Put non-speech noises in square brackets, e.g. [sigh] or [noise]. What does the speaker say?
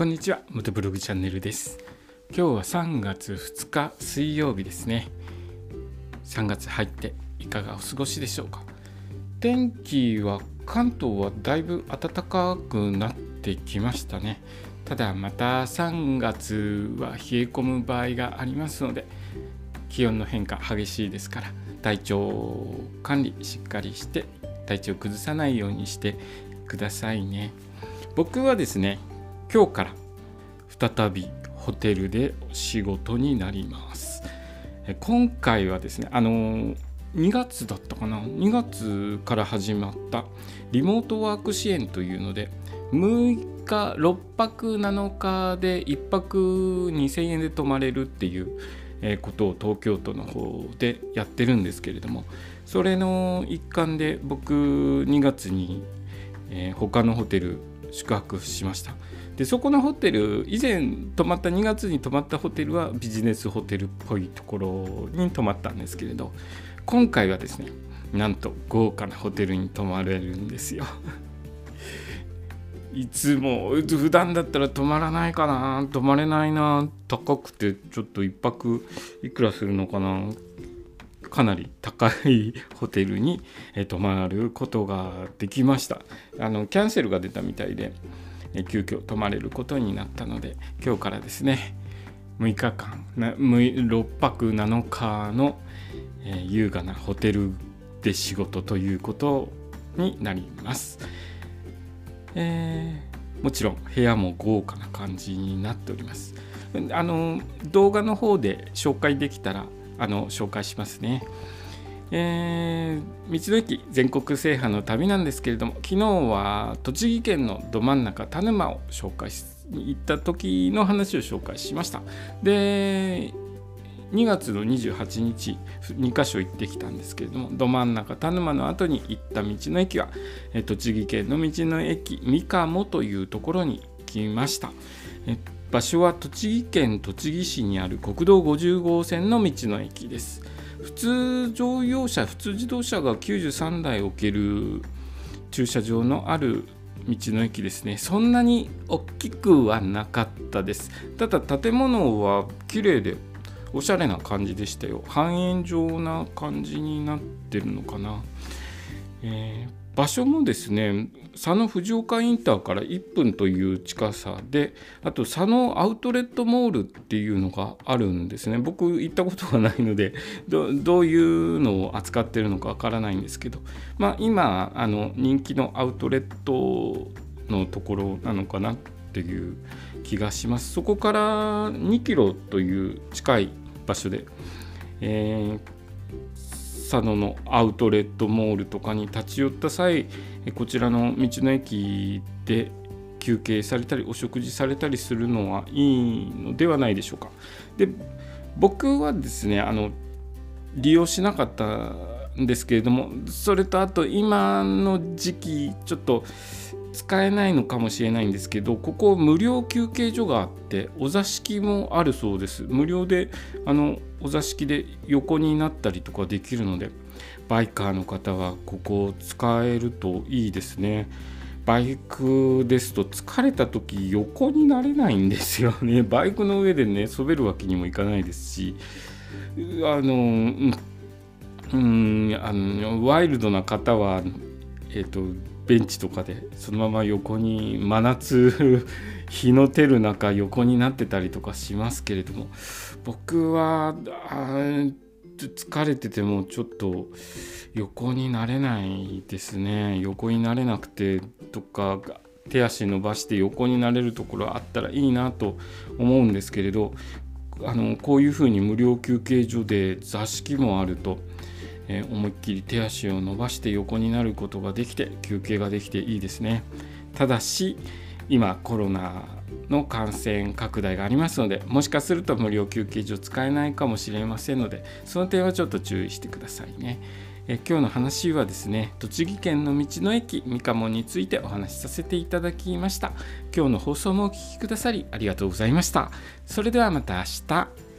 こんにちは元ブログチャンネルです。今日は3月2日水曜日ですね。3月入っていかがお過ごしでしょうか？天気は関東はだいぶ暖かくなってきましたね。ただまた3月は冷え込む場合がありますので気温の変化激しいですから体調管理しっかりして体調崩さないようにしてくださいね。僕はですね今日から再びホテルで仕事になります。今回はですねあの2月だったかな？2月から始まったリモートワーク支援というので6日6泊7日で1泊2000円で泊まれるっていうことを東京都の方でやってるんですけれどもそれの一環で僕2月に、他のホテル宿泊しました。でそこのホテル以前泊まった2月に泊まったホテルはビジネスホテルっぽいところに泊まったんですけれど今回はですねなんと豪華なホテルに泊まれるんですよ。[laughs] いつも普段だったら泊まらないかな泊まれないな高くてちょっと1泊いくらするのかなかなり高いホテルに泊まることができました。あのキャンセルが出たみたいで急遽泊まれることになったので今日からですね6日間6泊7日の、えー、優雅なホテルで仕事ということになります、えー、もちろん部屋も豪華な感じになっております。あの動画の方で紹介できたらあの紹介しますね。えー、道の駅全国制覇の旅なんですけれども昨日は栃木県のど真ん中田沼を紹介しに行った時の話を紹介しましたで2月の28日2か所行ってきたんですけれどもど真ん中田沼の後に行った道の駅は栃木県の道の駅三鴨というところに来ました。場所は栃木県栃木市にある国道50号線の道の駅です。普通乗用車普通自動車が93台置ける駐車場のある道の駅ですね。そんなに大きくはなかったです。ただ建物は綺麗でおしゃれな感じでしたよ。半円状な感じになってるのかな、えー場所もですね佐野藤岡インターから1分という近さであと佐野アウトレットモールっていうのがあるんですね。僕行ったことがないのでどういうのを扱ってるのかわからないんですけど。まあ今あの人気のアウトレットのところなのかなっていう気がします。そこから2キロという近い場所で、えー佐野のアウトレットモールとかに立ち寄った際こちらの道の駅で休憩されたりお食事されたりするのはいいのではないでしょうか。で僕はですねあの利用しなかったんですけれどもそれとあと今の時期ちょっと使えないのかもしれないんですけどここ無料休憩所があってお座敷もあるそうです。無料であのお座敷で横になったりとかできるのでバイカーの方はここを使えるといいですね。バイクですと疲れた時横になれないんですよね。[laughs] バイクの上でね滑るわけにもいかないですしあのうんあのワイルドな方はえっ、ー、とベンチとかでそのまま横に真夏 [laughs] 日の照る中横になってたりとかしますけれども僕は疲れててもちょっと横になれないですね。横になれなくてとか手足伸ばして横になれるところあったらいいなと思うんですけれどあのこういうふうに無料休憩所で座敷もあるとえ、思いっきり手足を伸ばして横になることができて休憩ができていいですね。ただし今コロナの感染拡大がありますのでもしかすると無料休憩所使えないかもしれませんのでその点はちょっと注意してくださいね。え今日の話はですね栃木県の道の駅三鴨についてお話しさせていただきました。今日の放送もお聴きくださりありがとうございました。それではまた明日。